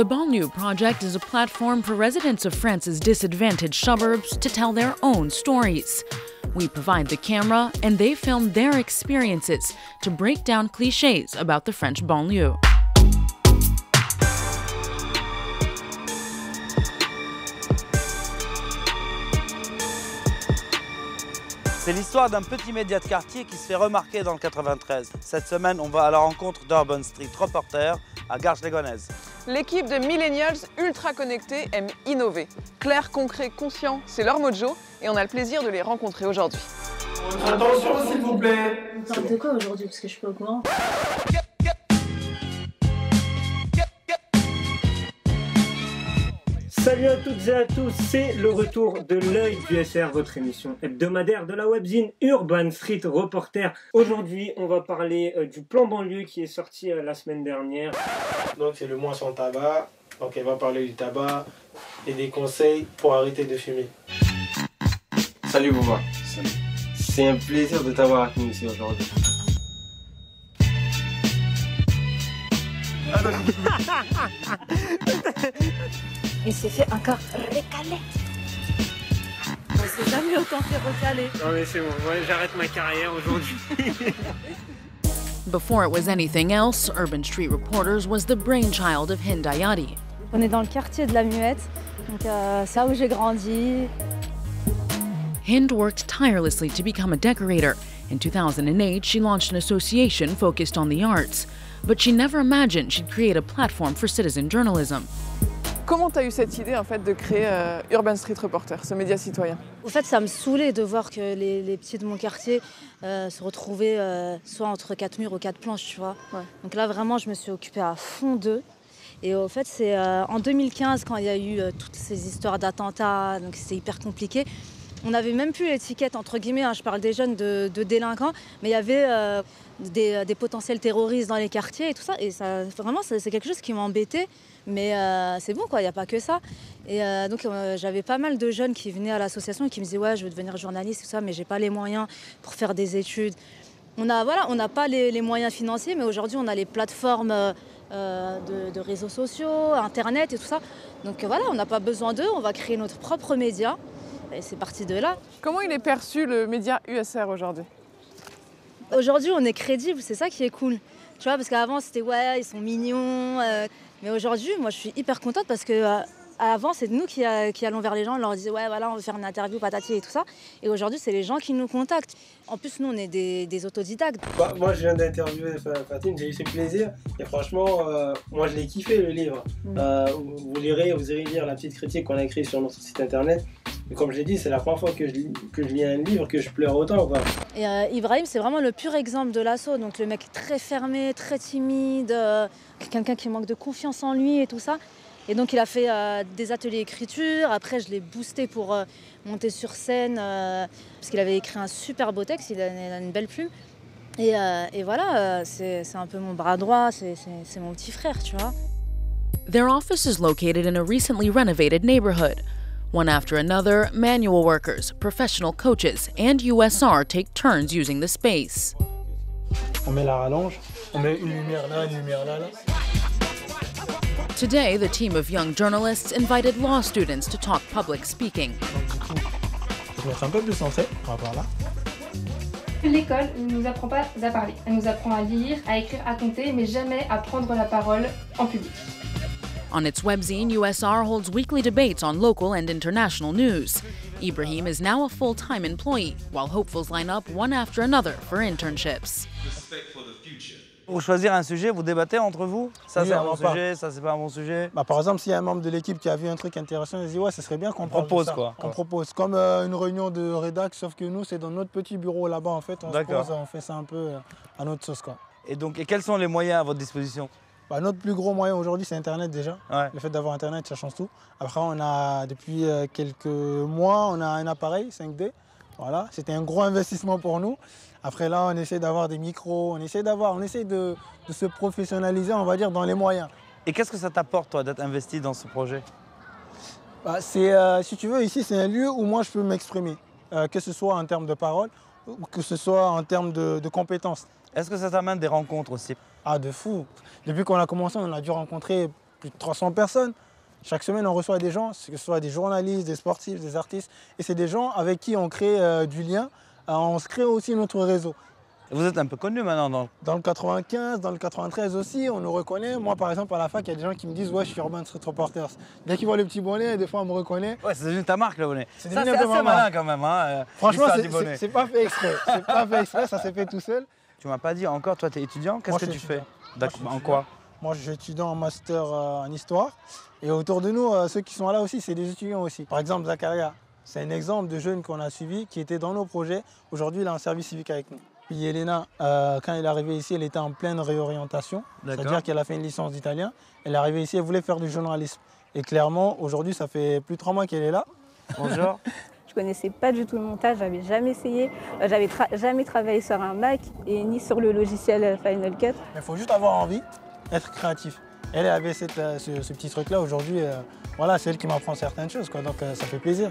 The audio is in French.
The Banlieue Project is a platform for residents of France's disadvantaged suburbs to tell their own stories. We provide the camera, and they film their experiences to break down cliches about the French banlieue. C'est l'histoire d'un petit média de quartier qui se fait remarquer dans le 93. Cette semaine, on va à la rencontre d'Urban Street Reporter à Garges-les-Gonaises. L'équipe de Millennials ultra connectés aime innover. Clair, concret, conscient, c'est leur mojo et on a le plaisir de les rencontrer aujourd'hui. Attention s'il vous plaît On parle de quoi aujourd'hui Parce que je suis pas au courant. Salut à toutes et à tous, c'est le retour de l'œil du SR, votre émission hebdomadaire de la webzine Urban Street Reporter. Aujourd'hui, on va parler euh, du plan banlieue qui est sorti euh, la semaine dernière. Donc c'est le mois sans tabac. Donc elle va parler du tabac et des conseils pour arrêter de fumer. Salut Bouba. C'est un plaisir de t'avoir avec nous ici aujourd'hui. Il s'est fait encore récaler. On s'est jamais autant fait recaler. Non mais c'est bon, ouais, j'arrête ma carrière aujourd'hui. Before it was anything else, Urban Street Reporters was the brainchild of Hindayati. On est dans le quartier de la Muette, donc euh, c'est là où j'ai grandi. Hind worked tirelessly to become a decorator. In 2008, she launched an association focused on the arts. But she never imagined she'd create a platform for citizen journalism. Comment tu as eu cette idée en fait de créer euh, Urban Street Reporter, ce média citoyen? En fait, ça me saoulait de voir que les, les petits de mon quartier euh, se retrouvaient euh, soit entre quatre murs ou quatre planches, tu vois. Ouais. Donc là, vraiment, je me suis occupée à fond d'eux. Et au fait, c'est en 2015, quand il y a eu toutes ces histoires d'attentats, donc c'était hyper compliqué. On n'avait même plus l'étiquette, entre guillemets, hein, je parle des jeunes, de, délinquants, mais il y avait euh, des, des potentiels terroristes dans les quartiers et tout ça. Et vraiment, c'est quelque chose qui m'embêtait. Mais euh, c'est bon, quoi, il n'y a pas que ça. Et euh, donc, euh, j'avais pas mal de jeunes qui venaient à l'association et qui me disaient Ouais, je veux devenir journaliste, tout ça, mais j'ai pas les moyens pour faire des études. On a, voilà, n'a pas les, moyens financiers, mais aujourd'hui, on a les plateformes euh, euh, de, réseaux sociaux, Internet et tout ça. Donc euh, voilà, on n'a pas besoin d'eux, on va créer notre propre média. Et c'est parti de là. Comment il est perçu le média USR aujourd'hui Aujourd'hui, on est crédible, c'est ça qui est cool. Tu vois, parce qu'avant, c'était ouais, ils sont mignons. euh, mais aujourd'hui, moi, je suis hyper contente parce que euh, avant, c'est nous qui, euh, qui allons vers les gens, on leur disait ouais, voilà, on veut faire une interview, patati et tout ça. Et aujourd'hui, c'est les gens qui nous contactent. En plus, nous, on est des, des autodidactes. Bah, moi je viens d'interviewer Fa- Fatine, j'ai eu ce plaisir. Et franchement, euh, moi je l'ai kiffé le livre. Mm. Euh, vous, vous lirez, vous irez lire la petite critique qu'on a écrite sur notre site internet. Et comme je l'ai dit, c'est la première fois que je, lis, que je lis un livre que je pleure autant. Quoi. Et euh, Ibrahim, c'est vraiment le pur exemple de l'assaut. Donc le mec très fermé, très timide, euh, quelqu'un qui manque de confiance en lui et tout ça. Et donc il a fait euh, des ateliers écriture. Après, je l'ai boosté pour euh, monter sur scène euh, parce qu'il avait écrit un super beau texte. Il a, il a une belle plume. Et, euh, et voilà, euh, c'est un peu mon bras droit, c'est mon petit frère, tu vois. Their office is located in a recently renovated neighborhood. One after another, manual workers, professional coaches, and USR take turns using the space. On met la rallonge, on met une lumière là, une lumière là. là. Today, the team of young journalists invited law students to talk public speaking. Je vais mettre un peu plus centré, on va par là. L'école ne nous apprend pas à parler. Elle nous apprend à lire, à écrire, à compter, mais jamais à prendre la parole en public. On its webzine, USR holds weekly debates on local and international news. Ibrahim is now a full time employee, while hopefuls line up one after another for internships. Pour choisir un sujet, vous débattez entre vous? Ça Oui, c'est un on bon sujet, ça c'est pas un bon sujet. Bah, par exemple, s'il y a un membre de l'équipe qui a vu un truc intéressant, il se dit ouais, ça serait bien qu'on propose, ça. quoi. On propose. Comme euh, une réunion de rédac, sauf que nous, c'est dans notre petit bureau là-bas en fait. On se D'accord. pose, on fait ça un peu euh, à notre sauce quoi. Et donc, et quels sont les moyens à votre disposition? Bah, notre plus gros moyen aujourd'hui, c'est Internet déjà. Ouais. Le fait d'avoir Internet, ça change tout. Après, on a depuis euh, quelques mois, on a un appareil 5D. Voilà, c'était un gros investissement pour nous. Après là, on essaie d'avoir des micros, on essaie d'avoir, on essaie de, de se professionnaliser, on va dire, dans les moyens. Et qu'est-ce que ça t'apporte, toi, d'être investi dans ce projet? Bah, c'est, euh, si tu veux, ici, c'est un lieu où moi, je peux m'exprimer, euh, que ce soit en termes de parole ou que ce soit en termes de, de compétences. Est-ce que ça t'amène des rencontres aussi? Ah, de fou. Depuis qu'on a commencé, on a dû rencontrer plus de 300 personnes. Chaque semaine, on reçoit des gens, que ce soit des journalistes, des sportifs, des artistes. Et c'est des gens avec qui on crée euh, du lien. Euh, on se crée aussi notre réseau. Vous êtes un peu connu maintenant dans... Dans le 95, dans le 93 aussi, on nous reconnaît. Moi, par exemple, à la fac, il y a des gens qui me disent Ouais, je suis Urban Street Reporters. Dès qu'ils voient le petit bonnet, des fois, on me reconnaît. Ouais, c'est devenu ta marque, le bonnet. C'est devenu c'est un peu assez ma malin marque. quand même. Hein, euh, Franchement, c'est pas fait exprès. C'est pas fait exprès, ça s'est fait tout seul. Tu m'as pas dit encore, toi, tu es étudiant Qu'est-ce que tu fais. D'accord, suis En quoi Moi, je suis étudiant en master euh, en histoire. Et autour de nous, euh, ceux qui sont là aussi, c'est des étudiants aussi. Par exemple, Zakaria, c'est un exemple de jeune qu'on a suivi, qui était dans nos projets. Aujourd'hui, il est en service civique avec nous. Puis Elena, euh, quand elle est arrivée ici, elle était en pleine réorientation. C'est-à-dire qu'elle a fait une licence d'italien. Elle est arrivée ici, elle voulait faire du journalisme. Et clairement, aujourd'hui, ça fait plus de trois mois qu'elle est là. Bonjour. Je connaissais pas du tout le montage, j'avais jamais essayé, Euh, j'avais jamais travaillé sur un Mac et ni sur le logiciel euh, Final Cut. Il faut juste avoir envie, être créatif. Elle avait euh, ce, petit truc-là. Aujourd'hui, euh, voilà, c'est elle qui m'apprend certaines choses. Donc, ça fait plaisir.